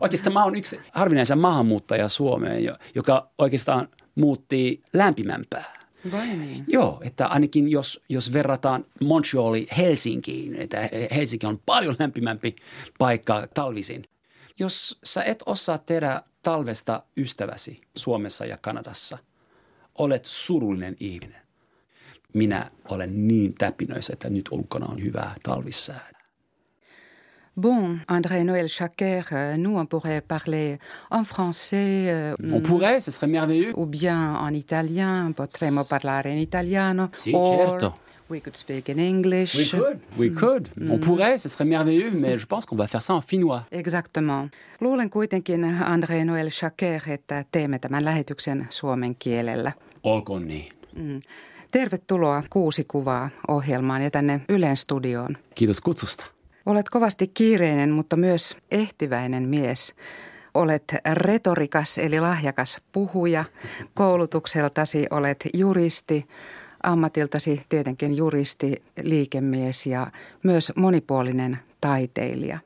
Oikeastaan mä oon yksi harvinaisen maahanmuuttaja Suomeen, joka oikeastaan muutti lämpimämpää. Vai niin? Joo, että ainakin jos, jos verrataan Montreali Helsinkiin, että Helsinki on paljon lämpimämpi paikka talvisin. Jos sä et osaa tehdä talvesta ystäväsi Suomessa ja Kanadassa, olet surullinen ihminen. Minä olen niin täpinöissä, että nyt ulkona on hyvä talvissää. Bon, André-Noël Chaker, euh, nous on pourrait parler en français. Euh, on pourrait, ce serait merveilleux. Ou bien en italien, potremmo parlare in italiano. Si, certo. We could speak in English. We could, we could. Mm. On pourrait, ce serait merveilleux, mais je pense qu'on va faire ça en finnois. Exactement. Luulen kuitenkin, André-Noël Chaker, että teemme tämän lähetyksen suomen kielellä. Olkoon niin. Mm. Tervetuloa Kuusi kuvaa ohjelmaan ja tänne Ylen studioon. Kiitos kutsusta. Olet kovasti kiireinen, mutta myös ehtiväinen mies. Olet retorikas eli lahjakas puhuja. Koulutukseltasi olet juristi, ammatiltasi tietenkin juristi, liikemies ja myös monipuolinen taiteilija.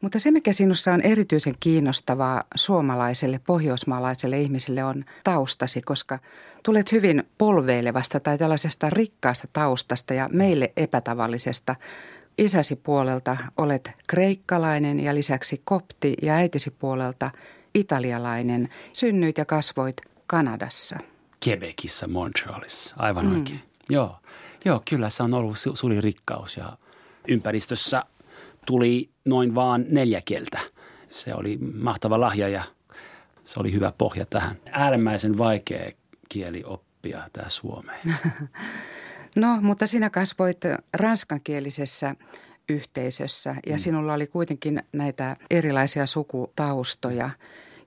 Mutta se, mikä sinussa on erityisen kiinnostavaa suomalaiselle, pohjoismaalaiselle ihmiselle on taustasi, koska tulet hyvin polveilevasta tai tällaisesta rikkaasta taustasta ja meille epätavallisesta Isäsi puolelta olet kreikkalainen ja lisäksi kopti ja äitisi puolelta italialainen. Synnyit ja kasvoit Kanadassa. Quebecissa, Montrealissa, aivan mm. oikein. Joo, joo, kyllä se on ollut su- suuri rikkaus ja ympäristössä tuli noin vaan neljä kieltä. Se oli mahtava lahja ja se oli hyvä pohja tähän. Äärimmäisen vaikea kieli oppia tämä suomeen. No, mutta sinä kasvoit ranskankielisessä yhteisössä ja mm. sinulla oli kuitenkin näitä erilaisia sukutaustoja.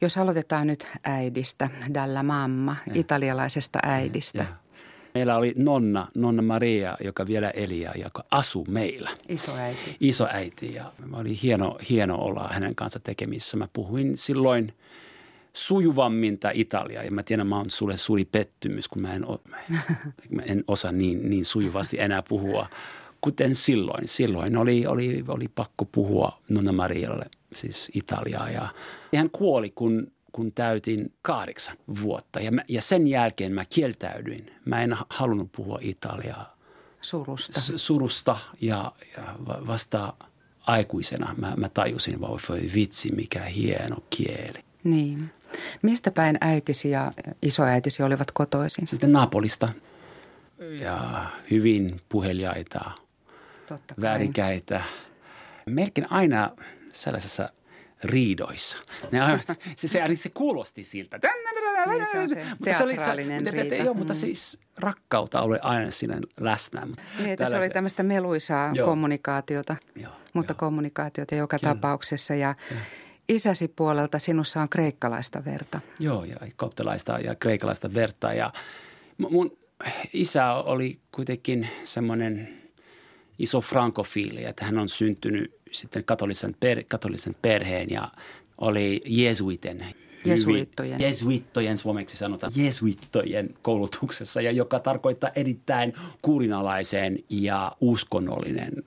Jos aloitetaan nyt äidistä, Dalla Mamma, ja. italialaisesta äidistä. Ja. Meillä oli Nonna, Nonna Maria, joka vielä eli ja joka asui meillä. Isoäiti. Isoäiti ja oli hieno, hieno olla hänen kanssa tekemissä. Mä puhuin silloin – sujuvamminta Italiaa. Ja mä tiedän, mä oon sulle suuri pettymys, kun mä en, mä en osaa niin, niin sujuvasti enää puhua. Kuten silloin. Silloin oli, oli, oli pakko puhua Nonna Marialle, siis Italiaa. Ja hän kuoli, kun, kun täytin kahdeksan vuotta. Ja, mä, ja sen jälkeen mä kieltäydyin. Mä en halunnut puhua Italiaa. Surusta. S- surusta ja, ja vasta aikuisena mä, mä tajusin, voi vitsi, mikä hieno kieli. Niin. Mistä päin äitisi ja isoäitisi olivat kotoisin? Sitten Napolista ja hyvin puheliaita, Totta kai. värikäitä. Melkein aina sellaisessa riidoissa. Ne aina, se, se, se kuulosti siltä. Niin, se on se mutta se oli, se, riita. Joo, mutta mm. siis rakkautta oli aina siinä läsnä. Niin, että se oli tämmöistä meluisaa joo. kommunikaatiota, joo, mutta joo. kommunikaatiota joka Kyllä. tapauksessa. Ja, ja isäsi puolelta sinussa on kreikkalaista verta. Joo, ja koptelaista ja kreikkalaista verta. Ja mun isä oli kuitenkin semmoinen iso frankofiili, että hän on syntynyt sitten katolisen, per, katolisen perheen ja oli jesuiten. Jesuittojen. Jesuittojen suomeksi sanotaan. Jesuittojen koulutuksessa, ja joka tarkoittaa erittäin kurinalaisen ja uskonnollinen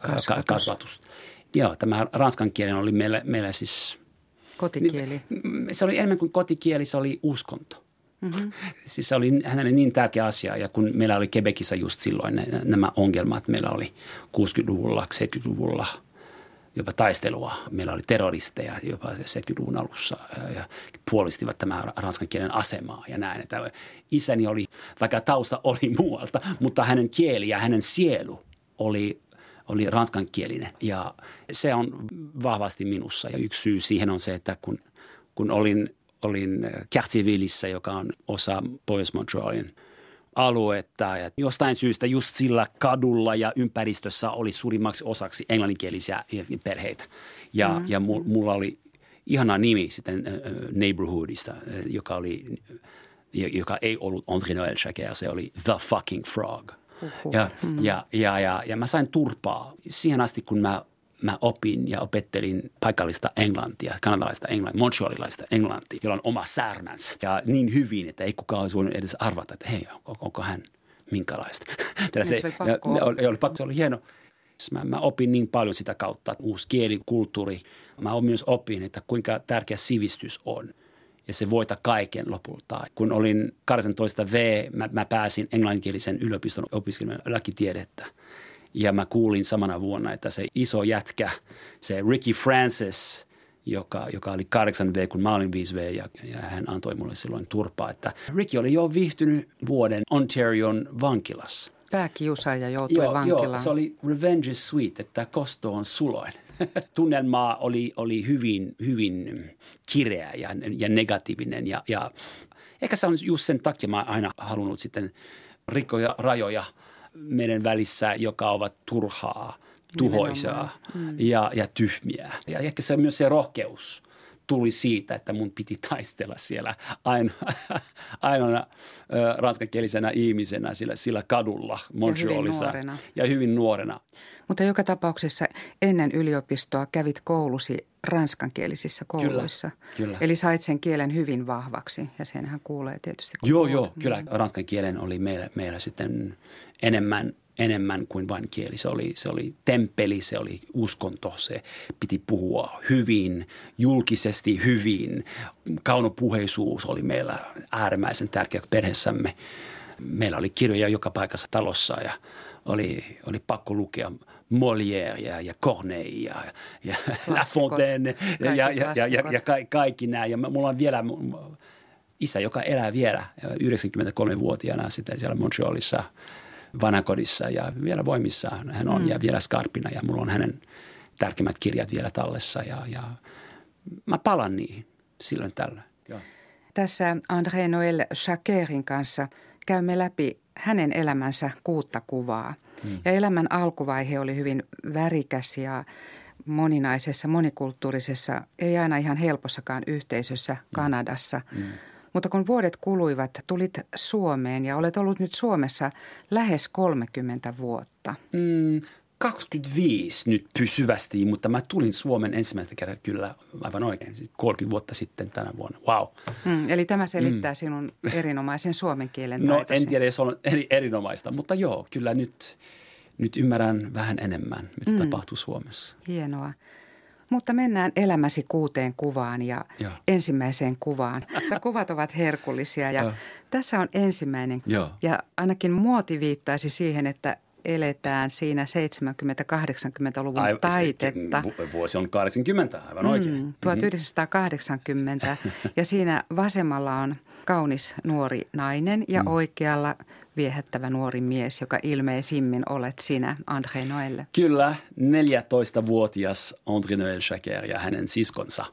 kasvatus. kasvatus. Joo, tämä ranskan kieli oli meillä, meillä siis... Kotikieli. Se oli enemmän kuin kotikieli, se oli uskonto. Mm-hmm. Siis se oli hänelle niin tärkeä asia ja kun meillä oli Quebecissä just silloin nämä ongelmat, meillä oli 60-luvulla, 70-luvulla jopa taistelua. Meillä oli terroristeja jopa 70-luvun alussa ja puolistivat tämän ranskan kielen asemaa ja näin. Että isäni oli, vaikka tausta oli muualta, mutta hänen kieli ja hänen sielu oli oli ranskankielinen ja se on vahvasti minussa. Ja yksi syy siihen on se, että kun, kun olin, olin Quartiervillissä, joka on osa Pohjois-Montrealin aluetta ja jostain syystä just sillä kadulla ja ympäristössä oli suurimmaksi osaksi englanninkielisiä perheitä. Ja, mm-hmm. ja mulla oli ihana nimi sitten neighborhoodista, joka oli joka ei ollut André Noël Jacquet, se oli The Fucking Frog – ja, mm. ja, ja, ja, ja mä sain turpaa siihen asti, kun mä, mä opin ja opettelin paikallista englantia, kanadalaista englantia, montrealilaista englantia, jolla on oma särmänsä. Ja niin hyvin, että ei kukaan olisi voinut edes arvata, että hei, onko, onko hän minkälaista. se, oli pakko. Ja, oli, oli pakko, se oli hieno. Mä, mä opin niin paljon sitä kautta, uusi kieli, kulttuuri. Mä myös opin, että kuinka tärkeä sivistys on – ja se voita kaiken lopulta. Kun olin 18 V, mä, mä pääsin englanninkielisen yliopiston opiskelemaan lakitiedettä. Ja mä kuulin samana vuonna, että se iso jätkä, se Ricky Francis, joka, joka oli 8V, kun mä olin 5V, ja, ja hän antoi mulle silloin turpaa, että Ricky oli jo viihtynyt vuoden Ontarion vankilassa. Pääkiusaaja joutui joo, vankilaan. Joo, se oli revenge is sweet, että kosto on suloin. tunnelma oli, oli hyvin, hyvin kireä ja, ja negatiivinen. Ja, ja ehkä se on just sen takia mä aina halunnut sitten rikkoja rajoja meidän välissä, joka ovat turhaa, tuhoisaa mm. ja, ja tyhmiä. Ja ehkä se myös se rohkeus – tuli siitä, että mun piti taistella siellä aina, ainoana ranskakielisenä ihmisenä sillä, sillä kadulla Montrealissa. Ja hyvin nuorena. Ja hyvin nuorena. Mutta joka tapauksessa ennen yliopistoa kävit koulusi ranskankielisissä kouluissa. Kyllä, kyllä. Eli sait sen kielen hyvin vahvaksi ja senhän kuulee tietysti. Joo, joo, kyllä. Ranskan kielen oli meillä, meillä sitten enemmän enemmän kuin vain kieli. Se oli, se oli temppeli, se oli uskonto, se piti puhua hyvin, julkisesti hyvin. Kaunopuheisuus oli meillä äärimmäisen tärkeä perheessämme. Meillä oli kirjoja joka paikassa talossa ja oli, oli pakko lukea Molière ja, ja Corneille ja, ja La Fontaine ja, ja, ja, ja, ja, ja kaikki nämä. Ja mulla on vielä isä, joka elää vielä 93-vuotiaana sitten siellä Montrealissa – vanakodissa ja vielä voimissa hän on mm. ja vielä skarpina ja mulla on hänen tärkeimmät kirjat vielä tallessa ja, ja mä palan niihin silloin tällöin. Joo. Tässä André Noël Chakerin kanssa käymme läpi hänen elämänsä kuutta kuvaa. Mm. Ja elämän alkuvaihe oli hyvin värikäs ja moninaisessa, monikulttuurisessa, ei aina ihan helpossakaan yhteisössä mm. Kanadassa. Mm. Mutta kun vuodet kuluivat, tulit Suomeen ja olet ollut nyt Suomessa lähes 30 vuotta. Mm, 25 nyt pysyvästi, mutta mä tulin Suomen ensimmäistä kertaa kyllä aivan oikein, siis 30 vuotta sitten tänä vuonna. Wow. Mm, eli tämä selittää mm. sinun erinomaisen suomen kielen No en tiedä, jos on eri, erinomaista, mutta joo, kyllä nyt, nyt ymmärrän vähän enemmän, mitä mm. tapahtuu Suomessa. Hienoa. Mutta mennään elämäsi kuuteen kuvaan ja, ja. ensimmäiseen kuvaan. Kuvat ovat herkullisia ja, ja. tässä on ensimmäinen. Ja. ja ainakin muoti viittaisi siihen, että eletään siinä 70-80-luvun aivan, taitetta. Se, vuosi on 80, aivan oikein. Mm, 1980 ja siinä vasemmalla on kaunis nuori nainen ja mm. oikealla – viehättävä nuori mies, joka ilmeisimmin olet sinä, André Noël. Kyllä, 14-vuotias André Noël Chaker ja hänen siskonsa,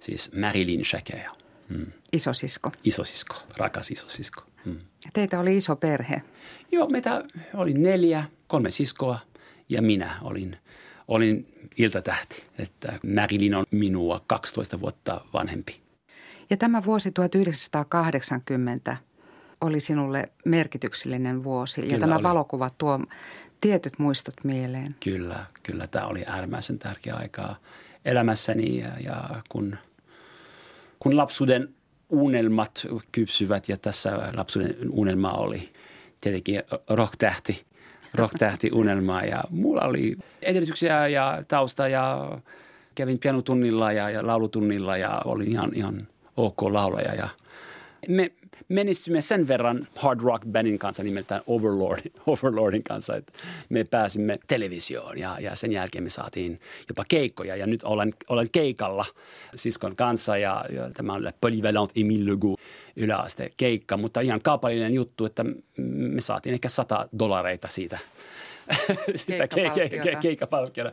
siis Marilyn Chaker. Mm. Isosisko. Isosisko, rakas isosisko. Mm. Teitä oli iso perhe. Joo, meitä oli neljä, kolme siskoa ja minä olin, olin iltatähti. Että Marilyn on minua 12 vuotta vanhempi. Ja tämä vuosi 1980 – oli sinulle merkityksellinen vuosi kyllä ja tämä oli. valokuva tuo tietyt muistot mieleen. Kyllä, kyllä tämä oli äärimmäisen tärkeä aikaa elämässäni ja, ja kun, kun lapsuuden unelmat kypsyvät ja tässä lapsuuden unelma oli tietenkin rocktähti, rocktähti unelma ja mulla oli edellytyksiä ja tausta ja kävin pianotunnilla ja, ja laulutunnilla ja olin ihan, ihan ok laulaja ja me menestymme sen verran hard rock bandin kanssa nimeltään Overlord, Overlordin kanssa, että me pääsimme televisioon ja, ja sen jälkeen me saatiin jopa keikkoja. Ja nyt olen, olen keikalla siskon kanssa ja, ja tämä on Polyvalent Emile Legault yläaste keikka, mutta ihan kaupallinen juttu, että me saatiin ehkä 100 dollareita siitä sitä keikkapalkkiota.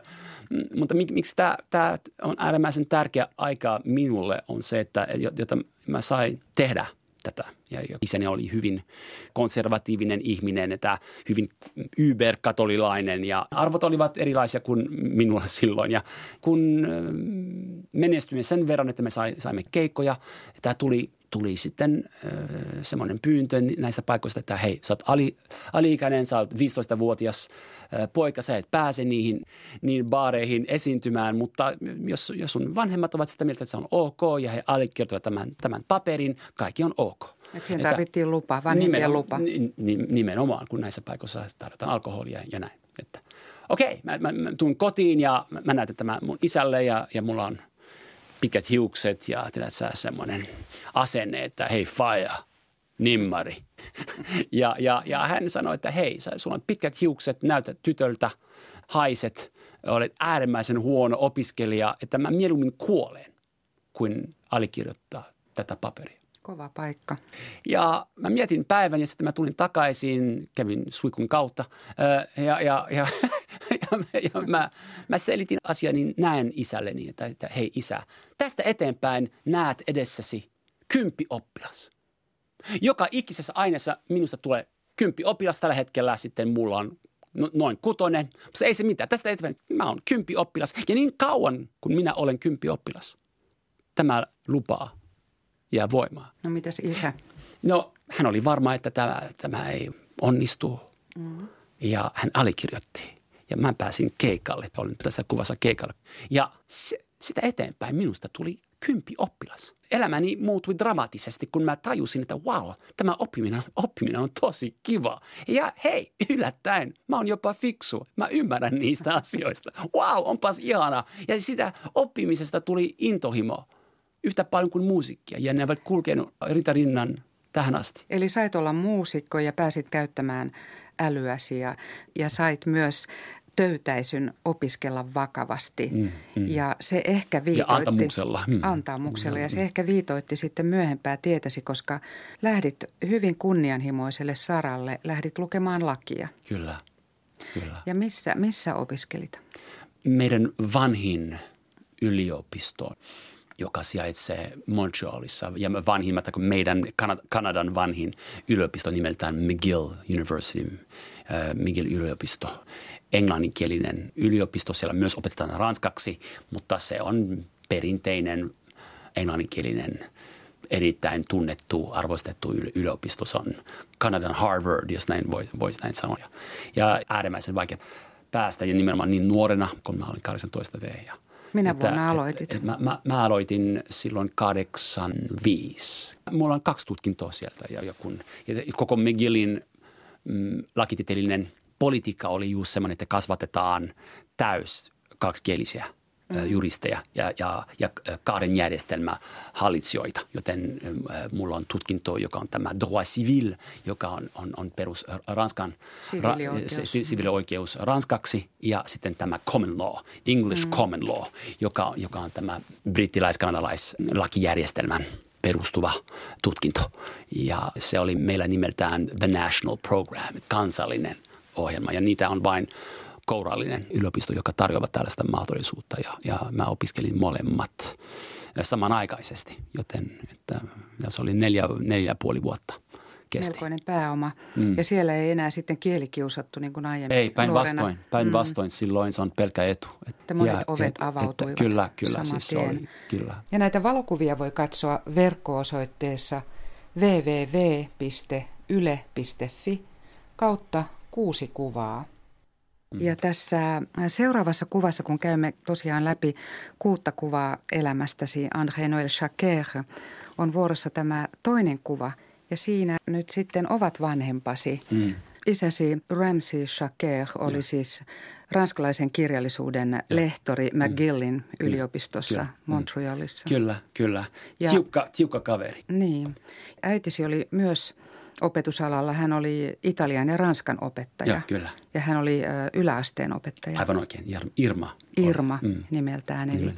Mm, mutta mik, miksi tämä, tämä on äärimmäisen tärkeä aika minulle on se, että jota mä sain tehdä – tätä. Ja isäni oli hyvin konservatiivinen ihminen, että hyvin yberkatolilainen ja arvot olivat erilaisia kuin minulla silloin. Ja kun menestyimme sen verran, että me saimme keikkoja, tämä tuli tuli sitten äh, semmoinen pyyntö näistä paikoista, että hei, sä oot ali, aliikäinen, sä oot 15-vuotias äh, poika, sä et pääse niihin niin baareihin esiintymään, mutta jos, jos sun vanhemmat ovat sitä mieltä, että se on ok ja he allekirjoittavat tämän, tämän paperin, kaikki on ok. Että siihen tarvittiin lupa, vanhempien nimen, lupa. Nimenomaan, kun näissä paikoissa tarvitaan alkoholia ja näin. Että okei, mä, mä, mä tuun kotiin ja mä, mä näytän tämä mun isälle ja, ja mulla on pitkät hiukset ja tiedät sä semmoinen asenne, että hei faija, nimmari. ja, ja, ja hän sanoi, että hei, sulla on pitkät hiukset, näytät tytöltä, haiset, olet äärimmäisen huono opiskelija, että mä mieluummin kuolen kuin allekirjoittaa tätä paperia. Kova paikka. Ja mä mietin päivän ja sitten mä tulin takaisin, kävin suikun kautta ja, ja, ja, ja, ja mä, mä selitin asiani näen isälleni, että, että hei isä, tästä eteenpäin näet edessäsi kymppi oppilas. Joka ikisessä aineessa minusta tulee kymppi oppilas. Tällä hetkellä sitten mulla on no, noin kutonen. Mutta ei se mitään. Tästä eteenpäin mä oon kymppi oppilas. Ja niin kauan, kun minä olen kymppi oppilas, tämä lupaa ja voimaa. No mitäs isä? No hän oli varma, että tämä, tämä ei onnistu. Mm. Ja hän allekirjoitti. Ja mä pääsin keikalle. Olin tässä kuvassa keikalle. Ja se, sitä eteenpäin minusta tuli kympi oppilas. Elämäni muuttui dramaattisesti, kun mä tajusin, että wow, tämä oppiminen, oppiminen on tosi kiva. Ja hei, yllättäen, mä oon jopa fiksu. Mä ymmärrän niistä asioista. Wow, onpas ihana. Ja sitä oppimisesta tuli intohimo yhtä paljon kuin musiikkia. Ja ne ovat kulkenut rinnan tähän asti. Eli sait olla muusikko ja pääsit käyttämään älyäsi ja, ja sait myös töytäisyn opiskella vakavasti. Mm, mm. Ja se ehkä viitoitti. Ja antamuksella. Mm. Antamuksella. Ja se ehkä viitoitti sitten myöhempää tietäsi, koska lähdit hyvin kunnianhimoiselle saralle, lähdit lukemaan lakia. Kyllä, kyllä. Ja missä, missä opiskelit? Meidän vanhin yliopisto joka sijaitsee Montrealissa. Ja vanhimmat, kuin meidän Kanadan vanhin yliopisto nimeltään McGill University, äh, McGill yliopisto englanninkielinen yliopisto. Siellä myös opetetaan ranskaksi, mutta se on perinteinen englanninkielinen erittäin tunnettu, arvostettu yliopisto. Se on Kanadan Harvard, jos näin voisi vois näin sanoa. Ja äärimmäisen vaikea päästä ja nimenomaan niin nuorena, kun mä olin 18 V. Ja, Minä että, vuonna aloitit? Et, et, mä, mä, mä aloitin silloin 85. Mulla on kaksi tutkintoa sieltä ja, ja, kun, ja koko McGillin mm, lakitieteellinen – politiikka oli just semmoinen, että kasvatetaan täys kaksikielisiä mm. juristeja ja, ja, ja kahden järjestelmä hallitsijoita, joten mulla on tutkinto, joka on tämä droit civil, joka on, on, on perus Ranskan siviilioikeus ra, ranskaksi ja sitten tämä common law, English mm. common law, joka, joka on tämä brittilais-kanadalais-lakijärjestelmän perustuva tutkinto. Ja se oli meillä nimeltään The National Program, kansallinen ohjelma ja niitä on vain kourallinen yliopisto, joka tarjoaa tällaista mahdollisuutta ja, ja mä opiskelin molemmat samanaikaisesti, joten että, ja se oli neljä, neljä puoli vuotta kesti. Melkoinen pääoma. Mm. Ja siellä ei enää sitten kielikiusattu niin kuin aiemmin Ei, päinvastoin. Päinvastoin mm. silloin se on pelkä etu. Että monet ja, ovet et, avautuivat että, Kyllä, kyllä. Siis se oli, kyllä. Ja näitä valokuvia voi katsoa verkko-osoitteessa www.yle.fi kautta kuusi kuvaa. Mm. Ja tässä seuraavassa kuvassa, kun käymme tosiaan läpi kuutta kuvaa elämästäsi, André Noël Jacquer, on vuorossa tämä toinen kuva. Ja siinä nyt sitten ovat vanhempasi. Mm. Isäsi Ramsey Jacquer oli ja. siis ranskalaisen kirjallisuuden ja. lehtori mm. McGillin mm. yliopistossa kyllä. Montrealissa. Kyllä, kyllä. Ja, tiukka, tiukka kaveri. Niin. Äitisi oli myös opetusalalla. Hän oli Italian ja Ranskan opettaja. Ja, kyllä. Ja hän oli yläasteen opettaja. Aivan oikein, Irma. Irma mm. nimeltään. Eli mm.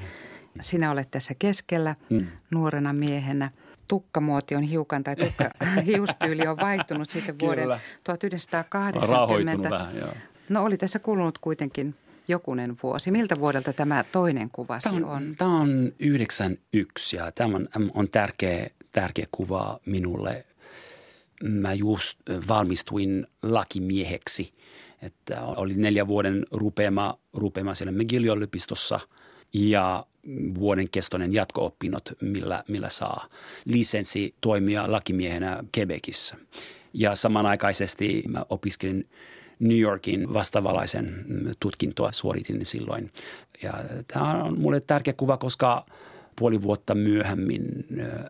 sinä olet tässä keskellä mm. nuorena miehenä. Tukkamuoti on hiukan, tai tukka, hiustyyli on vaihtunut sitten vuoden kyllä. 1980. vähän, joo. No oli tässä kulunut kuitenkin jokunen vuosi. Miltä vuodelta tämä toinen kuvasi tämä on? on? Tämä on 91 ja tämä on, on tärkeä, tärkeä kuva minulle mä just valmistuin lakimieheksi. Että oli neljä vuoden rupeama, rupeama siellä McGill-yliopistossa ja vuoden kestoinen jatko-opinnot, millä, millä saa lisenssi toimia lakimiehenä Quebecissä. Ja samanaikaisesti mä opiskelin New Yorkin vastavalaisen tutkintoa suoritin silloin. Ja tämä on mulle tärkeä kuva, koska puoli vuotta myöhemmin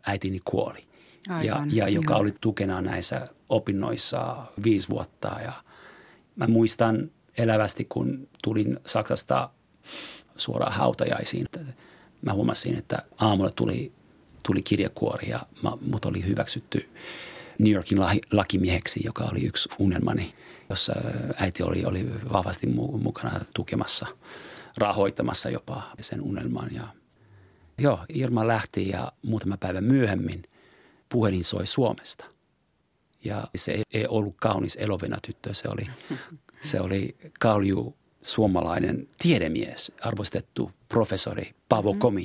äitini kuoli. Aivan, ja, ja joka oli tukena näissä opinnoissa viisi vuotta. Ja mä muistan elävästi, kun tulin Saksasta suoraan hautajaisiin. Mä huomasin, että aamulla tuli, tuli kirjekuori ja mut oli hyväksytty New Yorkin lakimieheksi, joka oli yksi unelmani, jossa äiti oli, oli vahvasti mukana tukemassa, rahoittamassa jopa sen unelman. Ja joo, Irma lähti ja muutama päivä myöhemmin puhelin soi Suomesta. Ja se ei ollut kaunis elovena tyttö, se oli, se oli kalju suomalainen tiedemies, arvostettu professori Paavo mm-hmm. Komi.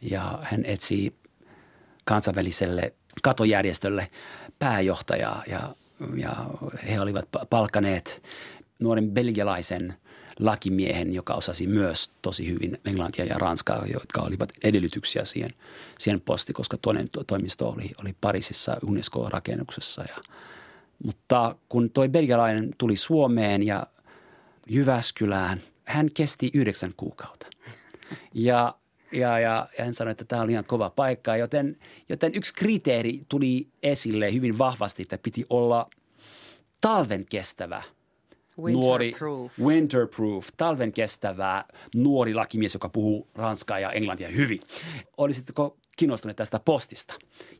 Ja hän etsi kansainväliselle katojärjestölle pääjohtajaa ja, ja he olivat palkaneet nuoren belgialaisen lakimiehen, joka osasi myös tosi hyvin englantia ja ranskaa, jotka olivat edellytyksiä siihen, siihen posti, koska toinen toimisto oli, oli Pariisissa UNESCO-rakennuksessa. Ja, mutta kun toi belgialainen tuli Suomeen ja Jyväskylään, hän kesti yhdeksän kuukautta. Ja ja, ja, ja hän sanoi, että tämä oli ihan kova paikka, joten, joten yksi kriteeri tuli esille hyvin vahvasti, että piti olla talven kestävä nuori, winterproof, talven kestävä nuori lakimies, joka puhuu ranskaa ja englantia hyvin. Olisitteko kiinnostuneet tästä postista?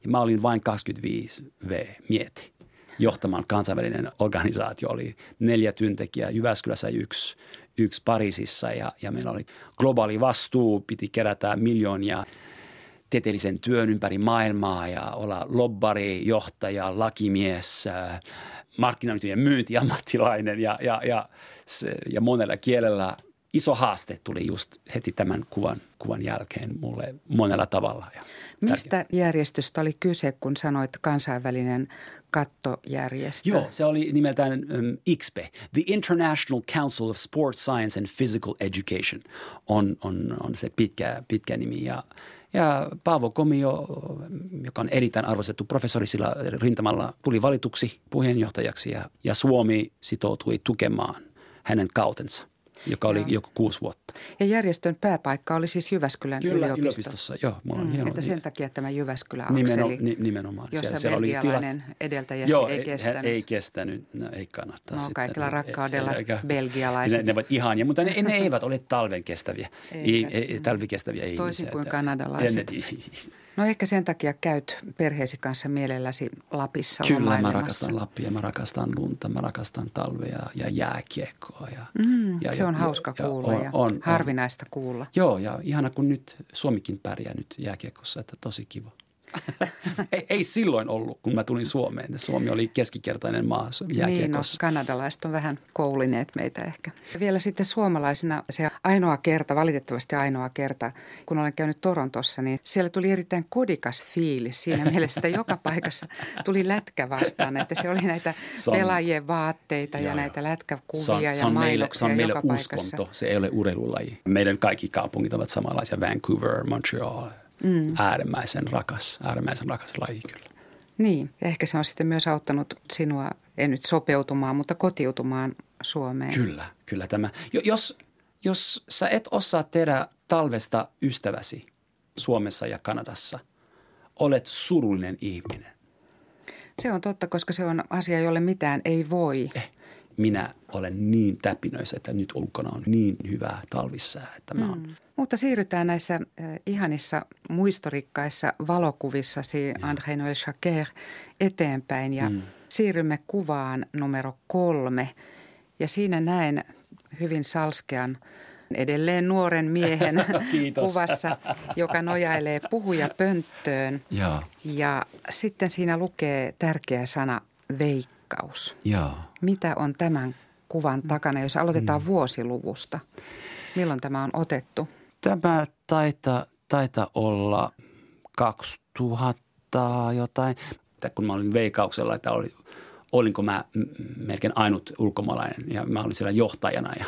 Ja mä olin vain 25V mieti. Johtamaan kansainvälinen organisaatio oli neljä työntekijää, Jyväskylässä yksi, yksi Pariisissa ja, ja meillä oli globaali vastuu, piti kerätä miljoonia tieteellisen työn ympäri maailmaa ja olla lobbari, johtaja, lakimies, äh, markkinointien myyntiammattilainen ja, ja, ja, se, ja monella kielellä iso haaste tuli just heti tämän kuvan, kuvan jälkeen mulle monella tavalla. Ja Mistä tärkeä. järjestöstä oli kyse, kun sanoit kansainvälinen kattojärjestö? Joo, se oli nimeltään um, ICSPE, The International Council of Sports Science and Physical Education on, on, on se pitkä, pitkä nimi. Ja, ja Paavo Komio, joka on erittäin arvostettu professori sillä rintamalla, tuli valituksi puheenjohtajaksi ja, ja Suomi sitoutui tukemaan hänen kautensa joka oli joku kuusi vuotta. Ja järjestön pääpaikka oli siis Jyväskylän Kyllä, yliopistossa. yliopistossa. Joo, mulla on mm, hieno, että sen takia tämä Jyväskylä akseli, Nimeno, nimenomaan. jossa siellä, siellä belgialainen oli edeltäjäsi Joo, ei kestänyt. ei kestänyt, no, ei kannattaa. No sitten. kaikilla rakkaudella eikä, belgialaiset. Ne, ne ovat ihania, mutta ne, ne eivät ole talven kestäviä, ei, ei, talvikestäviä ihmisiä. Toisin kuin kanadalaiset. No ehkä sen takia käyt perheesi kanssa mielelläsi Lapissa Kyllä, mä rakastan Lappia, mä rakastan lunta, mä rakastan talvea ja jääkiekkoa. Ja, mm, ja, se on ja, hauska ja, kuulla ja, on, ja on, harvinaista on. kuulla. Joo, ja ihana kun nyt Suomikin pärjää nyt jääkiekossa, että tosi kiva ei, ei silloin ollut, kun mä tulin Suomeen. Suomi oli keskikertainen maa Niin, no, kanadalaiset on vähän koulineet meitä ehkä. Vielä sitten suomalaisina se ainoa kerta, valitettavasti ainoa kerta, kun olen käynyt Torontossa, niin siellä tuli erittäin kodikas fiilis siinä mielessä, että joka paikassa tuli lätkä vastaan. Että se oli näitä on, pelaajien vaatteita ja, ja näitä lätkäkuvia se on, ja se on meille, se on meille uskonto, paikassa. se ei ole urheilulaji. Meidän kaikki kaupungit ovat samanlaisia, Vancouver, Montreal – mm. äärimmäisen rakas, äärimmäisen rakas laji kyllä. Niin, ja ehkä se on sitten myös auttanut sinua, en nyt sopeutumaan, mutta kotiutumaan Suomeen. Kyllä, kyllä tämä. Jos, jos sä et osaa tehdä talvesta ystäväsi Suomessa ja Kanadassa, olet surullinen ihminen. Se on totta, koska se on asia, jolle mitään ei voi. Eh, minä olen niin täpinöissä, että nyt ulkona on niin hyvää talvissää, että mä mm. Mutta siirrytään näissä äh, ihanissa muistorikkaissa valokuvissasi André Noël Jacquer eteenpäin ja mm. siirrymme kuvaan numero kolme. Ja siinä näen hyvin salskean edelleen nuoren miehen kuvassa, joka nojailee puhujapönttöön. Ja. ja sitten siinä lukee tärkeä sana veikkaus. Ja. Mitä on tämän kuvan takana, jos aloitetaan mm. vuosiluvusta? Milloin tämä on otettu? Tämä taitaa, taita olla 2000 jotain. Kun mä olin veikauksella, että oli, olinko mä melkein ainut ulkomaalainen ja mä olin siellä johtajana ja,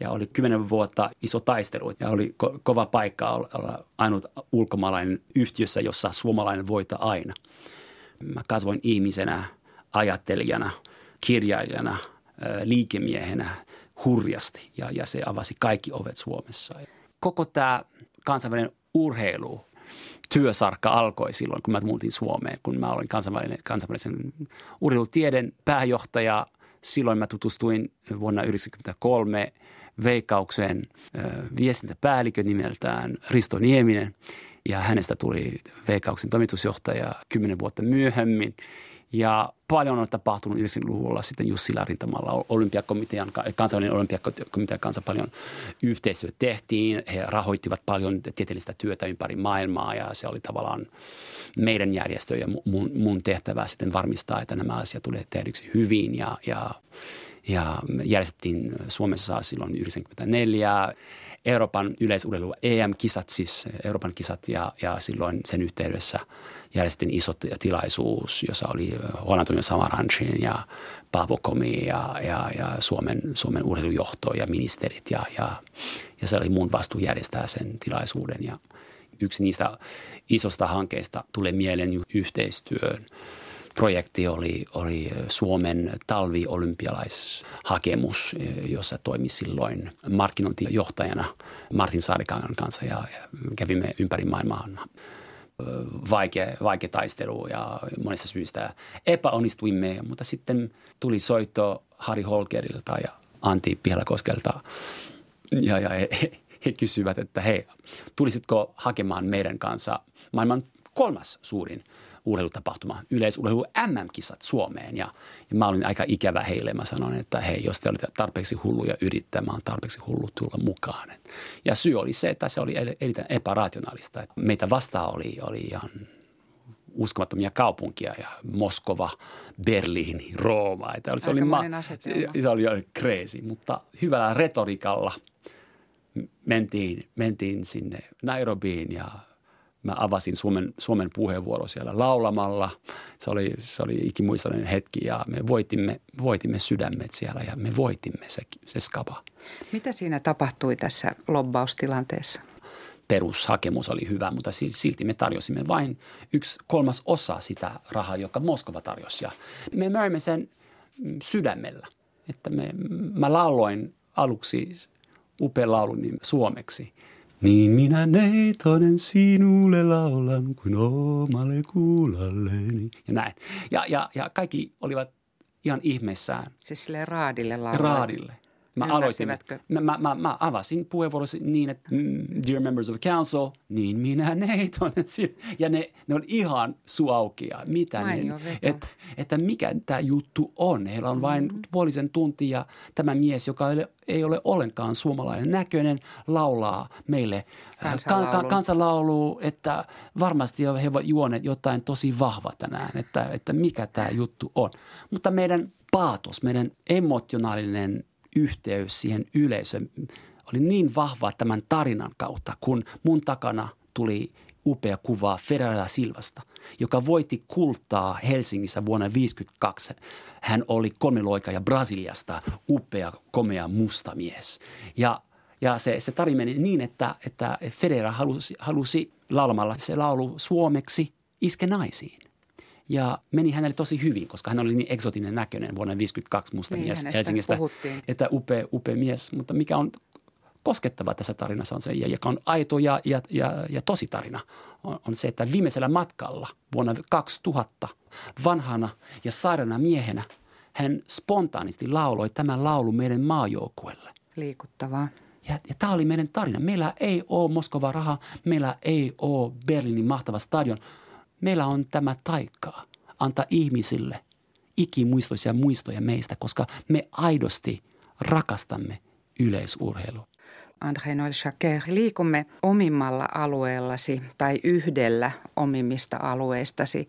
ja oli kymmenen vuotta iso taistelu ja oli ko- kova paikka olla ainut ulkomaalainen yhtiössä, jossa suomalainen voittaa aina. Mä kasvoin ihmisenä, ajattelijana, kirjailijana, liikemiehenä hurjasti ja, ja se avasi kaikki ovet Suomessa koko tämä kansainvälinen urheilu työsarkka alkoi silloin, kun mä muutin Suomeen, kun mä olin kansainvälinen, kansainvälisen urheilutieden pääjohtaja silloin mä tutustuin vuonna 1993 Veikkauksen viestintäpäällikö nimeltään Risto Nieminen ja hänestä tuli Veikkauksen toimitusjohtaja kymmenen vuotta myöhemmin. Ja paljon on tapahtunut 90-luvulla sitten Jussila rintamalla olympiakomitean, kansallinen olympiakomitean kanssa paljon yhteistyötä tehtiin. He rahoittivat paljon tieteellistä työtä ympäri maailmaa ja se oli tavallaan meidän järjestö ja mun, mun tehtävä sitten varmistaa, että nämä asiat tulee tehdyksi hyvin ja, ja, ja järjestettiin Suomessa silloin 94 Euroopan yleisurheilu EM-kisat, siis Euroopan kisat ja, ja silloin sen yhteydessä järjestin iso tilaisuus, jossa oli Juan Antonio Samaranchin ja Paavo Komi ja, ja, ja Suomen, Suomen urheilujohto ja ministerit ja, ja, ja se oli mun vastuu järjestää sen tilaisuuden. Ja yksi niistä isosta hankkeista tulee mieleen yhteistyön projekti oli, oli Suomen talviolympialaishakemus, jossa toimi silloin markkinointijohtajana Martin Saarikangan kanssa ja, kävimme ympäri maailmaa vaikea, vaikea taistelu ja monesta syystä epäonnistuimme, mutta sitten tuli soitto Harry Holkerilta ja Antti Pihlakoskelta ja, ja he, he kysyivät, että hei, tulisitko hakemaan meidän kanssa maailman kolmas suurin urheilutapahtuma, yleisurheilu MM-kisat Suomeen. Ja, ja mä olin aika ikävä heille. Mä sanoin, että hei, jos te olette tarpeeksi hulluja yrittämään, tarpeeksi hullu tulla mukaan. Ja syy oli se, että se oli erittäin epärationaalista. Meitä vastaan oli, oli ihan uskomattomia kaupunkia ja Moskova, Berliini, Rooma. Että se, oli ma- se, se oli crazy, mutta hyvällä retorikalla mentiin, mentiin sinne Nairobiin ja mä avasin Suomen, Suomen puheenvuoro siellä laulamalla. Se oli, se oli ikimuistoinen hetki ja me voitimme, voitimme sydämet siellä ja me voitimme se, se skaba. Mitä siinä tapahtui tässä lobbaustilanteessa? Perushakemus oli hyvä, mutta silti me tarjosimme vain yksi kolmas osa sitä rahaa, joka Moskova tarjosi. Ja me möimme sen sydämellä. Että me, mä lauloin aluksi upea laulu niin suomeksi – niin minä neitonen sinulle laulan kuin omalle kuulalleni. Ja näin. Ja, ja, ja kaikki olivat ihan ihmeessään. Siis sille raadille lauloit. Raadille. Mä aloitin, mä, mä, mä, mä avasin puheenvuorosi niin, että mm, dear members of the council, niin minä neiton. Ja ne, ne on ihan suaukia. Mitä ne, että, että mikä tämä juttu on. Heillä on vain mm-hmm. puolisen tuntia tämä mies, joka ei ole, ei ole ollenkaan suomalainen näköinen, laulaa meille kansanlaulu, ka, kansanlaulu että varmasti he ovat juoneet jotain tosi vahva tänään, että, että mikä tämä juttu on. Mutta meidän paatos, meidän emotionaalinen yhteys siihen yleisöön oli niin vahva tämän tarinan kautta, kun mun takana tuli upea kuva Ferrara Silvasta, joka voitti kultaa Helsingissä vuonna 1952. Hän oli kolmiloika Brasiliasta upea, komea musta mies. Ja, ja se, se tarina meni niin, että, että Federer halusi, halusi laulamalla se laulu suomeksi iske naisiin. Ja meni hänelle tosi hyvin, koska hän oli niin eksotinen näköinen vuonna 1952 musta niin, mies Helsingistä. Puhuttiin. Että upea, upea mies, mutta mikä on koskettava tässä tarinassa on se, ja joka on aito ja, ja, ja, ja tosi tarina, on, on se, että viimeisellä matkalla vuonna 2000 vanhana ja sairaana miehenä hän spontaanisti lauloi tämän laulu meidän maajoukkuelle. Liikuttavaa. Ja, ja tämä oli meidän tarina. Meillä ei ole Moskova raha, meillä ei ole Berliinin mahtava stadion – meillä on tämä taikkaa antaa ihmisille ikimuistoisia muistoja meistä, koska me aidosti rakastamme yleisurheilua. André Noël Jacquet, liikumme omimmalla alueellasi tai yhdellä omimmista alueistasi,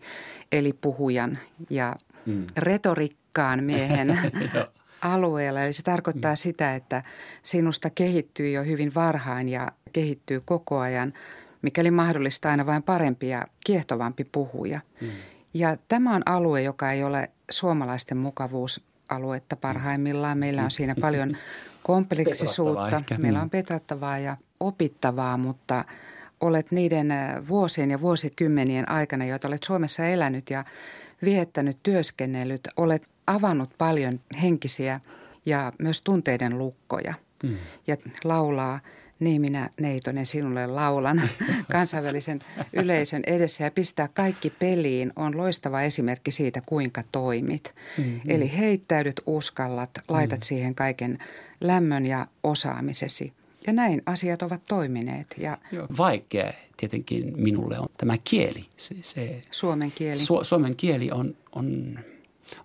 eli puhujan ja mm. retorikkaan miehen alueella. Eli se tarkoittaa mm. sitä, että sinusta kehittyy jo hyvin varhain ja kehittyy koko ajan – mikäli mahdollista aina vain parempi ja kiehtovampi puhuja. Mm. Ja tämä on alue, joka ei ole suomalaisten mukavuusaluetta parhaimmillaan. Meillä on siinä paljon kompleksisuutta. Meillä on mm. petrattavaa ja opittavaa, mutta olet niiden äh, vuosien ja vuosikymmenien aikana, joita olet Suomessa elänyt ja viettänyt, työskennellyt, olet avannut paljon henkisiä ja myös tunteiden lukkoja. Mm. Ja laulaa Niin minä Neitonen sinulle laulan kansainvälisen yleisön edessä ja pistää kaikki peliin on loistava esimerkki siitä, kuinka toimit. Mm-hmm. Eli heittäydyt, uskallat, laitat mm-hmm. siihen kaiken lämmön ja osaamisesi. Ja näin asiat ovat toimineet. Ja. Vaikea tietenkin minulle on tämä kieli. Se, se, suomen kieli. Su, suomen kieli on, on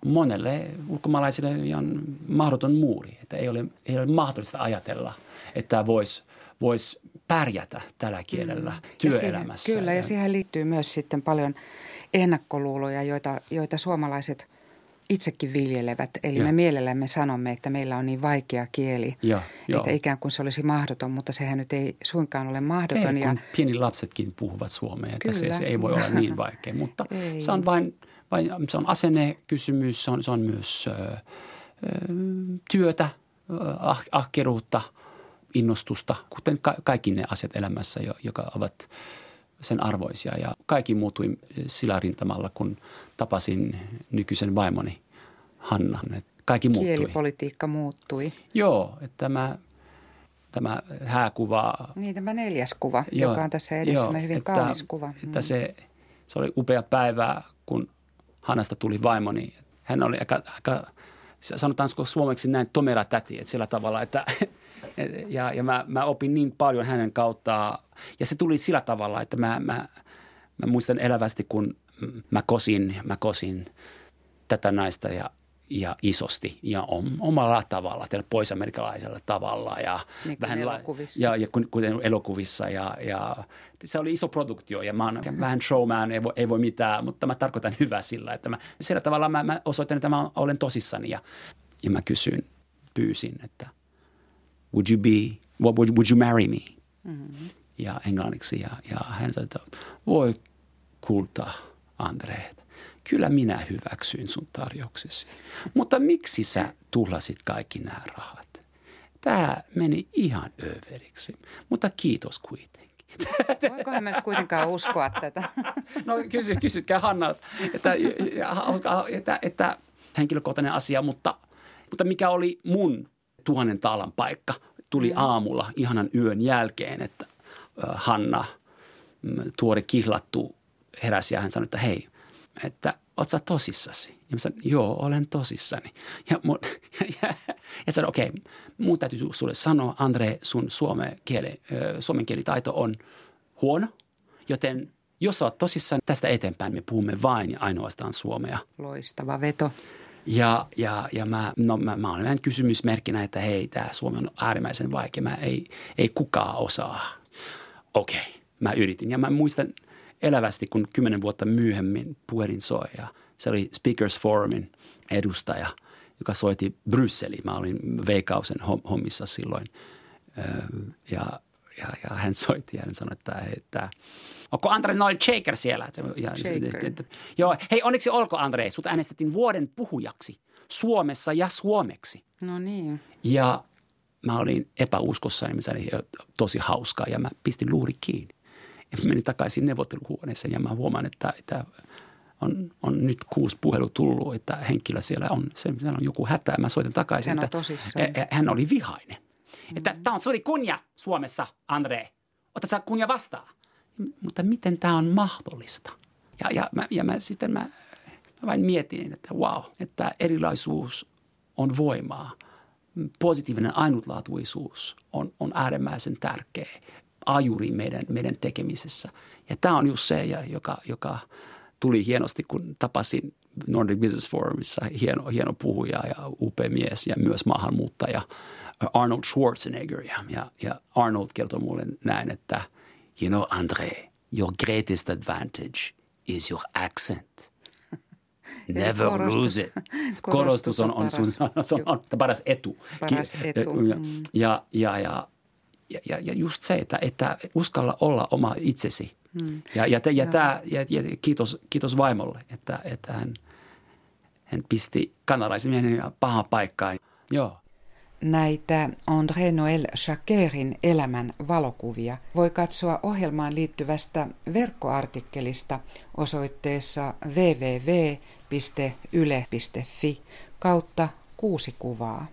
monelle ulkomaalaisille ihan mahdoton muuri. Että ei ole, ei ole mahdollista ajatella, että voisi vois pärjätä tällä kielellä mm. työelämässä. Ja siihen, kyllä, ja, siihen liittyy myös sitten paljon ennakkoluuloja, joita, joita suomalaiset – itsekin viljelevät. Eli ja. me mielellämme sanomme, että meillä on niin vaikea kieli, ja, että ikään kuin se olisi mahdoton, mutta sehän nyt ei suinkaan ole mahdoton. Ei, ja... pieni lapsetkin puhuvat suomea, että se, se ei voi olla niin vaikea, mutta se on vain, vain se on asennekysymys, se on, se on myös ö, työtä, ah, ahkeruutta, innostusta, kuten ka- kaikki ne asiat elämässä, jotka ovat sen arvoisia. Ja kaikki muuttui sillä rintamalla, kun tapasin nykyisen vaimoni Hannan. Kaikki muuttui. Kielipolitiikka muuttui. Joo, että tämä, tämä hääkuva. Niin, tämä neljäs kuva, joo, joka on tässä edessä joo, hyvin että, kaunis kuva. Että mm. se, se oli upea päivä, kun Hannasta tuli vaimoni. Hän oli aika, aika sanotaanko suomeksi näin tomera täti, että sillä tavalla, että ja, ja mä, mä opin niin paljon hänen kauttaan. Ja se tuli sillä tavalla, että mä, mä, mä muistan elävästi, kun mä kosin, mä kosin tätä naista ja, ja isosti ja omalla tavalla, tällä poisamerikalaisella tavalla. Ja niin vähän elokuvissa. Ja, ja kuten elokuvissa. Ja, ja se oli iso produktio ja mä oon vähän showman, ei voi, ei voi mitään, mutta mä tarkoitan hyvää sillä, että mä, sillä tavalla mä, mä osoitan, että mä olen tosissani ja, ja mä kysyin, pyysin, että would you be, what would, would you marry me? Mm-hmm. Ja englanniksi ja, ja hän sanoi, että voi kulta Andre, kyllä minä hyväksyin sun tarjouksesi. Mutta miksi sä tuhlasit kaikki nämä rahat? Tämä meni ihan överiksi, mutta kiitos kuitenkin. Voikohan me kuitenkaan uskoa tätä? No kysy, kysytkää Hanna, että, että, että henkilökohtainen asia, mutta, mutta mikä oli mun tuhannen taalan paikka? Tuli mm. aamulla ihanan yön jälkeen, että Hanna, mm, tuori kihlattu heräsi ja hän sanoi, että hei, että oot sä tosissasi? Ja mä sanoin, joo, olen tosissani. Ja, mun, ja, ja, ja sanoin, okei, okay, mun täytyy sulle sanoa, Andre, sun suomen, kieli, suomen kielitaito on huono, joten jos oot tosissaan, tästä eteenpäin me puhumme vain ja ainoastaan suomea. Loistava veto. Ja, ja, ja mä, no, mä, mä olen vähän kysymysmerkkinä, että hei, tämä suomi on äärimmäisen vaikea. Mä ei, ei kukaan osaa. Okei, okay, mä yritin. Ja mä muistan – elävästi, kun kymmenen vuotta myöhemmin puhelin soi ja se oli Speakers Forumin edustaja, joka soitti Brysseliin. Mä olin Veikausen hommissa silloin ja, ja, ja hän soitti ja hän sanoi, että, että onko Andre Noel Shaker siellä? Ja, Shaker. Että, joo, hei onneksi olko Andre, sut äänestettiin vuoden puhujaksi Suomessa ja suomeksi. No niin. Ja mä olin epäuskossa, niin se oli tosi hauskaa ja mä pistin luuri kiinni. Ja menin takaisin neuvotteluhuoneeseen ja mä huomaan, että, että on, on nyt kuusi puhelu tullut, että henkilö siellä on, se, siellä on joku hätä. Mä soitan takaisin, hän, että tosissaan. hän oli vihainen. Mm. Että tämä on suuri kunnia Suomessa, Andre. Otat sä kunnia vastaan. Mutta miten tämä on mahdollista? Ja, ja, mä, ja mä sitten mä, mä vain mietin, että wow, että erilaisuus on voimaa. Positiivinen ainutlaatuisuus on, on äärimmäisen tärkeä ajuri meidän, meidän tekemisessä. Ja tämä on just se, joka, joka tuli hienosti, kun tapasin Nordic Business Forumissa hieno, hieno puhuja ja upea mies ja myös maahanmuuttaja Arnold Schwarzenegger. Ja, ja, Arnold kertoi mulle näin, että you know Andre, your greatest advantage is your accent. Never korostus. lose it. Korostus on, on, sun, on, on, paras etu. Paras etu. Mm. Ja, ja, ja ja, ja, ja just se, että, että uskalla olla oma itsesi. Hmm. Ja, ja, ja, ja, tää, ja, ja kiitos, kiitos vaimolle, että, että hän, hän pisti kanalaisen miehen pahaan paikkaan. Joo. Näitä André Noël Jacquerin elämän valokuvia voi katsoa ohjelmaan liittyvästä verkkoartikkelista osoitteessa www.yle.fi kautta kuusi kuvaa.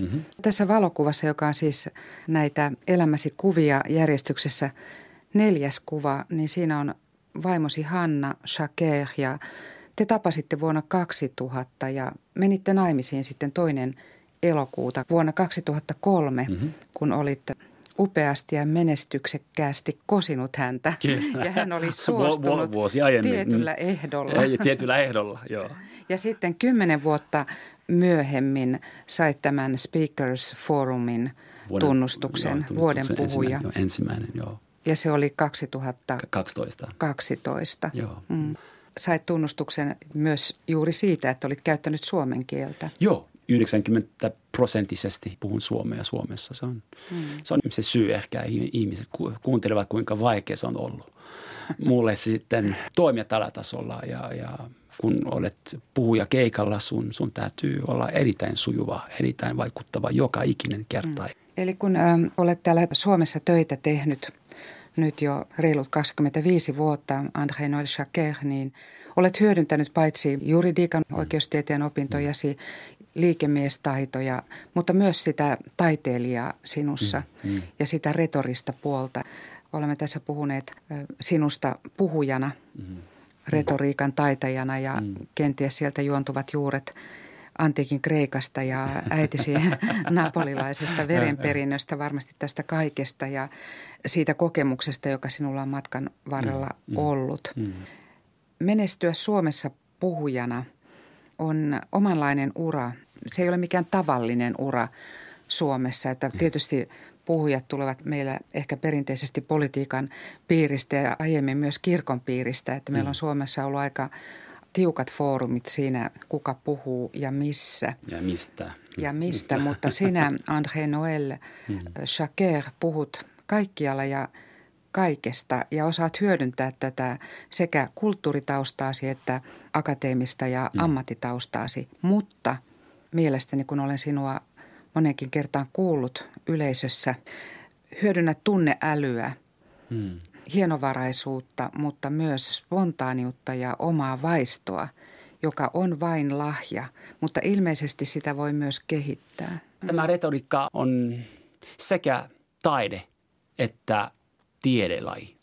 Mm-hmm. Tässä valokuvassa, joka on siis näitä elämäsi kuvia järjestyksessä neljäs kuva, niin siinä on vaimosi Hanna Shaker ja te tapasitte vuonna 2000 ja menitte naimisiin sitten toinen elokuuta vuonna 2003, mm-hmm. kun olitte upeasti ja menestyksekkäästi kosinut häntä. Kyllä. Ja hän oli suostunut Vuosi aiemmin. tietyllä ehdolla. Ei, tietyllä ehdolla, joo. Ja sitten kymmenen vuotta myöhemmin sait tämän Speakers Forumin vuoden, tunnustuksen, joo, vuoden puhuja. Ensimmäinen, joo, ensimmäinen, joo. Ja se oli 2012. 12. Joo. Mm. Sait tunnustuksen myös juuri siitä, että olit käyttänyt suomen kieltä. Joo, 90 prosenttisesti puhun suomea Suomessa. Se on, mm. se on se syy ehkä, ihmiset kuuntelevat kuinka vaikea se on ollut. Mulle se sitten toimia tällä tasolla ja, ja kun olet puhuja keikalla, sun, sun täytyy olla erittäin sujuva, erittäin vaikuttava joka ikinen kerta. Mm. Eli kun ä, olet täällä Suomessa töitä tehnyt nyt jo reilut 25 vuotta, André Noël Jacquer, niin olet hyödyntänyt paitsi juridiikan oikeustieteen opintojasi liikemiestaitoja, mutta myös sitä taiteilijaa sinussa mm, mm. ja sitä retorista puolta. Olemme tässä puhuneet sinusta puhujana, mm. retoriikan taitajana ja mm. kenties sieltä juontuvat juuret antiikin Kreikasta ja äitisi napolilaisesta verenperinnöstä, varmasti tästä kaikesta ja siitä kokemuksesta, joka sinulla on matkan varrella mm, mm, ollut. Mm. Menestyä Suomessa puhujana on omanlainen ura se ei ole mikään tavallinen ura Suomessa. Että tietysti puhujat tulevat meillä ehkä perinteisesti politiikan piiristä ja aiemmin myös kirkon piiristä. Että meillä on mm. Suomessa ollut aika tiukat foorumit siinä, kuka puhuu ja missä. Ja mistä. Ja mistä, mutta sinä André Noël mm. Jacquer puhut kaikkialla ja kaikesta ja osaat hyödyntää tätä sekä kulttuuritaustaasi että akateemista ja mm. ammattitaustaasi, mutta – mielestäni, kun olen sinua monenkin kertaan kuullut yleisössä, hyödynnä tunneälyä, hmm. hienovaraisuutta, mutta myös spontaaniutta ja omaa vaistoa, joka on vain lahja, mutta ilmeisesti sitä voi myös kehittää. Tämä retoriikka on sekä taide että tiedelaji.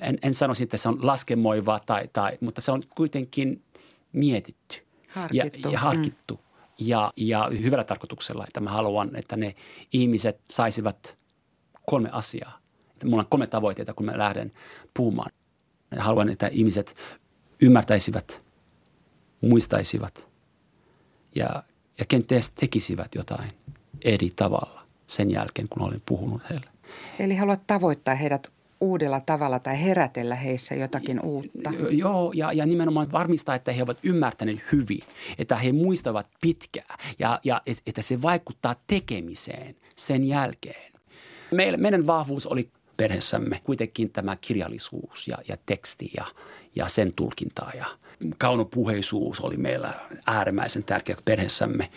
En, en sanoisi, että se on laskemoiva, tai, tai, mutta se on kuitenkin mietitty harkittu. ja, ja harkittu. Mm ja, ja hyvällä tarkoituksella, että mä haluan, että ne ihmiset saisivat kolme asiaa. Että mulla on kolme tavoitteita, kun mä lähden puhumaan. Haluan, että ihmiset ymmärtäisivät, muistaisivat ja, ja kenties tekisivät jotain eri tavalla sen jälkeen, kun olen puhunut heille. Eli haluat tavoittaa heidät uudella tavalla tai herätellä heissä jotakin uutta. Joo, ja, ja nimenomaan varmistaa, että he ovat ymmärtäneet hyvin, että he muistavat pitkään ja, ja että se vaikuttaa tekemiseen sen jälkeen. Meillä, meidän vahvuus oli perheessämme kuitenkin tämä kirjallisuus ja, ja teksti ja, ja sen tulkinta ja kaunopuheisuus oli meillä äärimmäisen tärkeä perheessämme.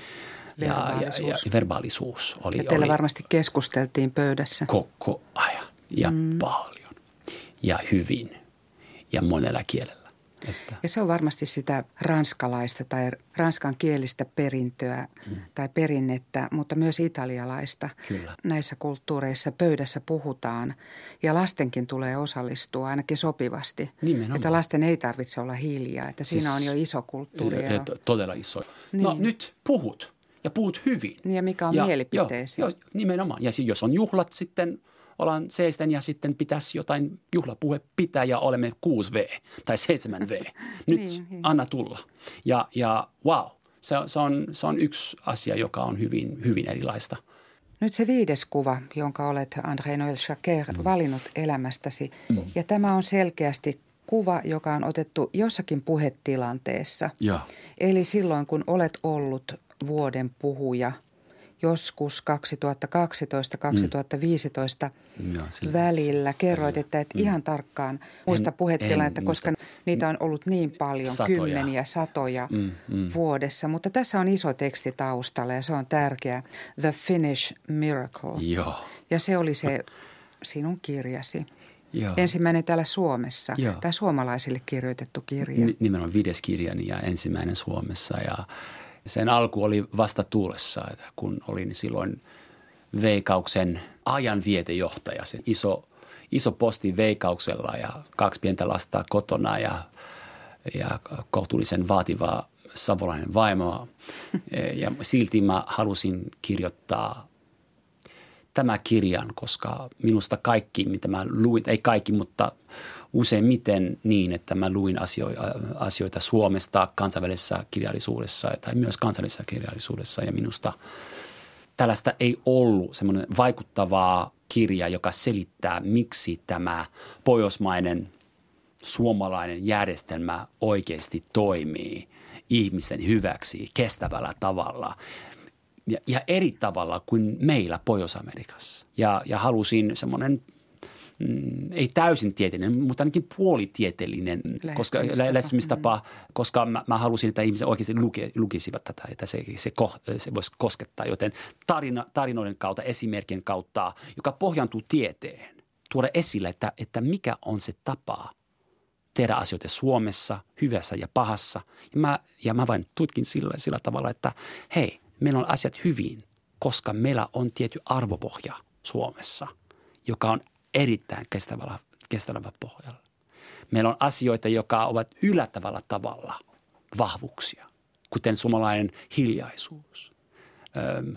Verbaalisuus. Ja, ja, ja verbaalisuus oli. Ja teillä oli varmasti keskusteltiin pöydässä. Koko ajan ja mm. paljon ja hyvin ja monella kielellä. Että. Ja se on varmasti sitä ranskalaista tai ranskan kielistä perintöä mm. tai perinnettä, mutta myös italialaista. Kyllä. Näissä kulttuureissa pöydässä puhutaan ja lastenkin tulee osallistua ainakin sopivasti. Nimenomaan. Että lasten ei tarvitse olla hiljaa, että siis, siinä on jo iso kulttuuri. Todella iso. No, niin. No nyt puhut ja puhut hyvin. Niin ja mikä on ja, mielipiteesi. Jo, jo, nimenomaan. Ja jos on juhlat sitten – ollaan seisten ja sitten pitäisi jotain juhlapuhe pitää ja olemme 6V tai 7V. Nyt niin, niin. anna tulla. Ja, ja wow, se, se, on, se on yksi asia, joka on hyvin, hyvin erilaista. Nyt se viides kuva, jonka olet André Noël Jacquer mm. valinnut elämästäsi. Mm. Ja tämä on selkeästi kuva, joka on otettu jossakin puhetilanteessa. Ja. Eli silloin, kun olet ollut vuoden puhuja – joskus 2012-2015 mm. välillä. Kerroit, että et mm. ihan tarkkaan muista puhetilannetta, koska niitä on ollut niin paljon, satoja. kymmeniä, satoja mm, mm. vuodessa. Mutta tässä on iso teksti taustalla ja se on tärkeä. The Finnish Miracle. Joo. Ja se oli se sinun kirjasi. Joo. Ensimmäinen täällä Suomessa, Joo. tai suomalaisille kirjoitettu kirja. N- nimenomaan viides kirjani ja ensimmäinen Suomessa ja – Sen alku oli vasta tuulessa, että kun olin silloin Veikauksen ajanvietejohtaja, sen iso, iso posti Veikauksella ja kaksi pientä lasta kotona ja, ja kohtuullisen vaativaa savolainen vaimoa. Ja silti mä halusin kirjoittaa tämä kirjan, koska minusta kaikki, mitä mä luin, ei kaikki, mutta useimmiten niin, että mä luin asioita, asioita Suomesta kansainvälisessä kirjallisuudessa tai myös kansallisessa kirjallisuudessa ja minusta tällaista ei ollut semmoinen vaikuttavaa kirja, joka selittää, miksi tämä pohjoismainen suomalainen järjestelmä oikeasti toimii ihmisten hyväksi kestävällä tavalla ja, ja eri tavalla kuin meillä Pohjois-Amerikassa. Ja, ja halusin semmoinen mm, ei täysin tieteellinen, mutta ainakin puolitieteellinen lähestymistapa, koska, lähestymistapa mm. koska mä, mä halusin, että ihmiset oikeasti luke, lukisivat tätä, että se, se, ko, se voisi koskettaa. Joten tarina, tarinoiden kautta, esimerkin kautta, joka pohjantuu tieteen, tuoda esille, että, että mikä on se tapa tehdä asioita Suomessa, hyvässä ja pahassa. Ja mä, ja mä vain tutkin sillä, sillä tavalla, että hei, meillä on asiat hyvin, koska meillä on tietty arvopohja Suomessa, joka on erittäin kestävällä, kestävällä pohjalla. Meillä on asioita, jotka ovat yllättävällä tavalla vahvuuksia, kuten suomalainen hiljaisuus,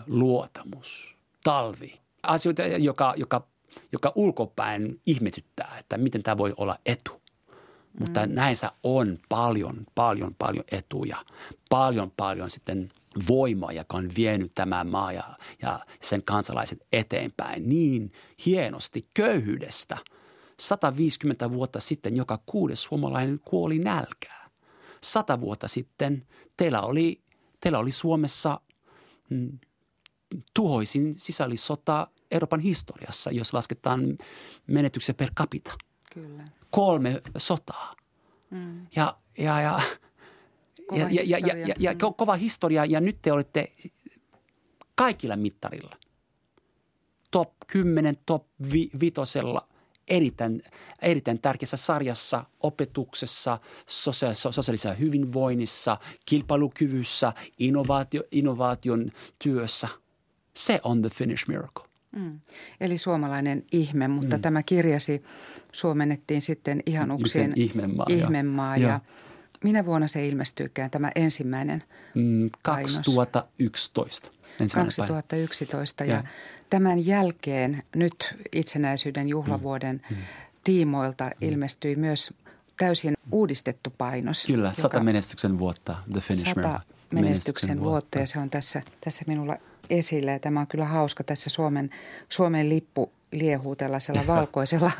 luotamus, talvi. Asioita, joka, joka, joka ulkopäin ihmetyttää, että miten tämä voi olla etu. Mutta mm. näissä on paljon, paljon, paljon etuja. Paljon, paljon sitten voimaa, joka on vienyt tämän maa ja, ja sen kansalaiset eteenpäin niin hienosti köyhyydestä. 150 vuotta sitten joka kuudes suomalainen kuoli nälkää. Sata vuotta sitten teillä oli, teillä oli Suomessa mm, tuhoisin sisällissota Euroopan historiassa, jos lasketaan menetyksen per capita. Kyllä. Kolme sotaa. Mm. Ja, ja, ja Kova ja, ja, ja, ja, ja, ja kova historia ja nyt te olette kaikilla mittarilla. Top 10, top vi, vitosella erittäin, erittäin tärkeässä sarjassa, opetuksessa, sosiaalisessa hyvinvoinnissa, kilpailukyvyssä, innovaatio, innovaation työssä. Se on the Finnish miracle. Mm. Eli suomalainen ihme, mutta mm. tämä kirjasi suomennettiin sitten ihan uksien ihmemaa. ihmemaa ja, ja minä vuonna se ilmestyykään tämä ensimmäinen mm, 2011. 2011 ja, ja tämän jälkeen nyt itsenäisyyden juhlavuoden mm. Mm. tiimoilta mm. ilmestyi myös täysin uudistettu painos. Kyllä, sata menestyksen vuotta, The Finnish Sata menestyksen, menestyksen vuotta ja se on tässä, tässä minulla esillä ja tämä on kyllä hauska tässä Suomen, Suomen lippu liehuu tällaisella valkoisella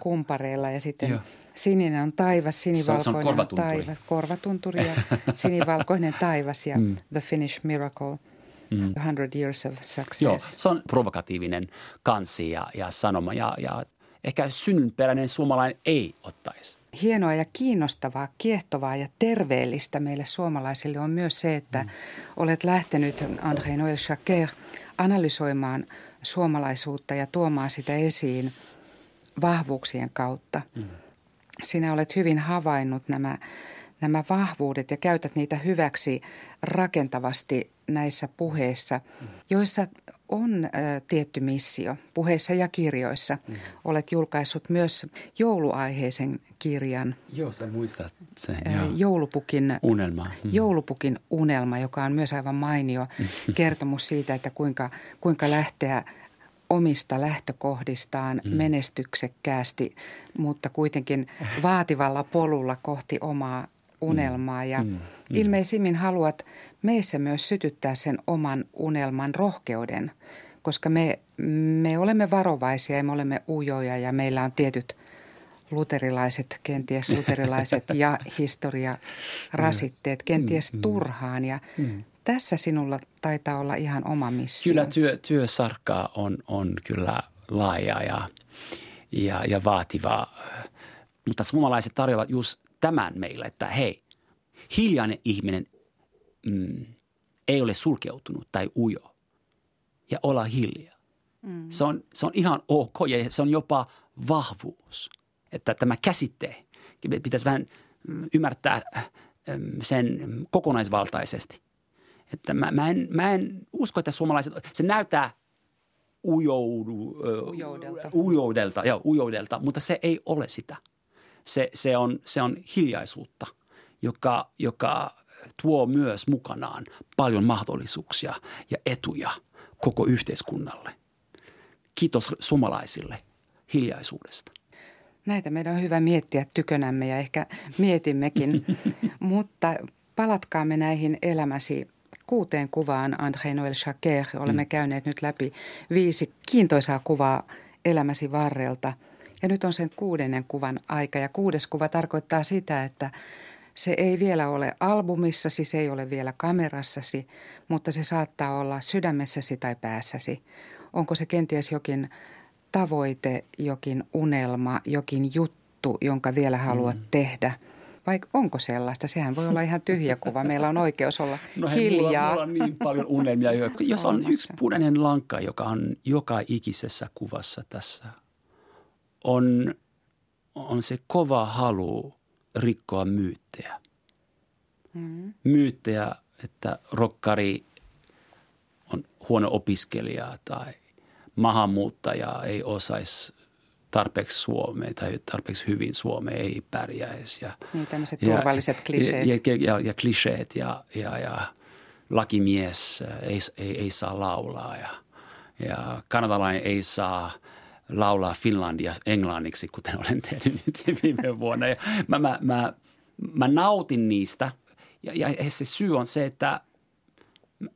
kumpareilla ja sitten. Sininen on taivas, sinivalkoinen se on, se on taivas, korvatunturi ja sinivalkoinen taivas ja mm. The Finnish Miracle. Mm. 100 Years of Success. Joo, se on provokatiivinen kansi ja, ja sanoma ja, ja ehkä synnynperäinen suomalainen ei ottaisi. Hienoa ja kiinnostavaa, kiehtovaa ja terveellistä meille suomalaisille on myös se, että mm. olet lähtenyt André Noël Jacquet analysoimaan – suomalaisuutta ja tuomaan sitä esiin vahvuuksien kautta. Mm. Sinä olet hyvin havainnut nämä, nämä vahvuudet ja käytät niitä hyväksi rakentavasti näissä puheissa, joissa on ä, tietty missio puheissa ja kirjoissa. Mm. Olet julkaissut myös jouluaiheisen kirjan. Joo, sä muistat sen. Ä, joulupukin unelma. Mm. Joulupukin unelma, joka on myös aivan mainio kertomus siitä, että kuinka, kuinka lähteä omista lähtökohdistaan mm. menestyksekkäästi, mutta kuitenkin vaativalla polulla kohti omaa unelmaa. Ja mm. Mm. ilmeisimmin haluat meissä myös sytyttää sen oman unelman rohkeuden, koska me, me olemme varovaisia ja me olemme ujoja ja meillä on tietyt luterilaiset, kenties luterilaiset ja historiarasitteet, kenties mm. turhaan. Ja mm tässä sinulla taitaa olla ihan oma missio. Kyllä työ, työsarkaa on, on kyllä laaja ja, ja, ja vaativa. Mutta suomalaiset tarjoavat just tämän meille, että hei, hiljainen ihminen mm, ei ole sulkeutunut tai ujo ja olla hiljaa. Mm. Se, on, se on ihan ok ja se on jopa vahvuus. Että tämä käsite pitäisi vähän ymmärtää sen kokonaisvaltaisesti – Että mä, mä, en, mä en usko, että suomalaiset, se näyttää ujoudu, Ujoudelta. ujoudelta, joo, ujoudelta, mutta se ei ole sitä. Se, se, on, se on hiljaisuutta, joka, joka tuo myös mukanaan paljon mahdollisuuksia ja etuja koko yhteiskunnalle. Kiitos suomalaisille hiljaisuudesta. Näitä meidän on hyvä miettiä tykönämme ja ehkä mietimmekin, mutta palatkaamme näihin elämäsi kuuteen kuvaan André Noël Jacquer. Olemme mm. käyneet nyt läpi viisi kiintoisaa kuvaa elämäsi varrelta. Ja nyt on sen kuudennen kuvan aika ja kuudes kuva tarkoittaa sitä, että se ei vielä ole albumissasi, se ei ole vielä kamerassasi, mutta se saattaa olla sydämessäsi tai päässäsi. Onko se kenties jokin tavoite, jokin unelma, jokin juttu, jonka vielä haluat mm. tehdä? Vai onko sellaista? Sehän voi olla ihan tyhjä kuva. Meillä on oikeus olla no hei, hiljaa. Mulla, mulla on niin paljon unelmia. Jos on yksi punainen lanka, joka on joka ikisessä kuvassa tässä, on, on se kova halu rikkoa myyttejä. Mm. Myyttejä, että rokkari on huono opiskelija tai maahanmuuttaja ei osaisi tarpeeksi suomea tai tarpeeksi hyvin suomea ei pärjäisi. Ja, niin tämmöiset turvalliset ja, kliseet. Ja, ja, ja, ja kliseet ja, ja, ja lakimies ei, ei, ei saa laulaa ja, ja kanadalainen ei saa laulaa Finlandia englanniksi, kuten olen tehnyt nyt viime vuonna. Ja mä, mä, mä, mä nautin niistä ja, ja se syy on se, että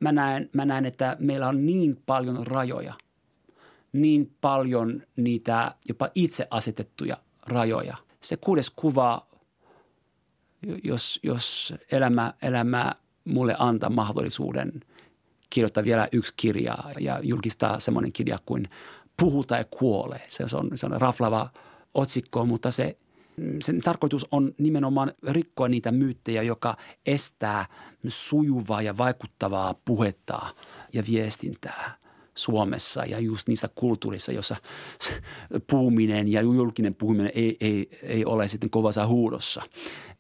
mä näen, mä näen, että meillä on niin paljon rajoja – niin paljon niitä jopa itse asetettuja rajoja. Se kuudes kuva, jos, jos elämä, elämä mulle antaa mahdollisuuden kirjoittaa vielä yksi kirja ja julkistaa semmoinen kirja kuin Puhu tai kuole. Se on, se on raflava otsikko, mutta se, sen tarkoitus on nimenomaan rikkoa niitä myyttejä, joka estää sujuvaa ja vaikuttavaa puhetta ja viestintää. Suomessa ja just niissä kulttuurissa, jossa puhuminen ja julkinen puhuminen ei, ei, ei ole sitten kovassa huudossa.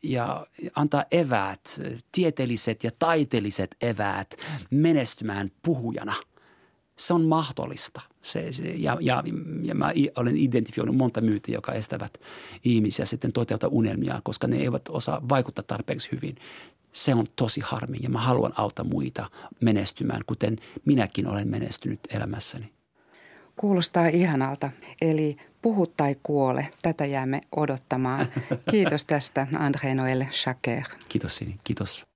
Ja antaa eväät, tieteelliset ja taiteelliset eväät menestymään puhujana. Se on mahdollista. Se, se, ja, ja, ja mä olen identifioinut monta myytiä, joka estävät ihmisiä sitten toteuttaa unelmia, koska ne eivät osaa vaikuttaa tarpeeksi hyvin se on tosi harmi ja mä haluan auttaa muita menestymään, kuten minäkin olen menestynyt elämässäni. Kuulostaa ihanalta. Eli puhu tai kuole. Tätä jäämme odottamaan. Kiitos tästä André Noël Jacquer. Kiitos Sini. Kiitos.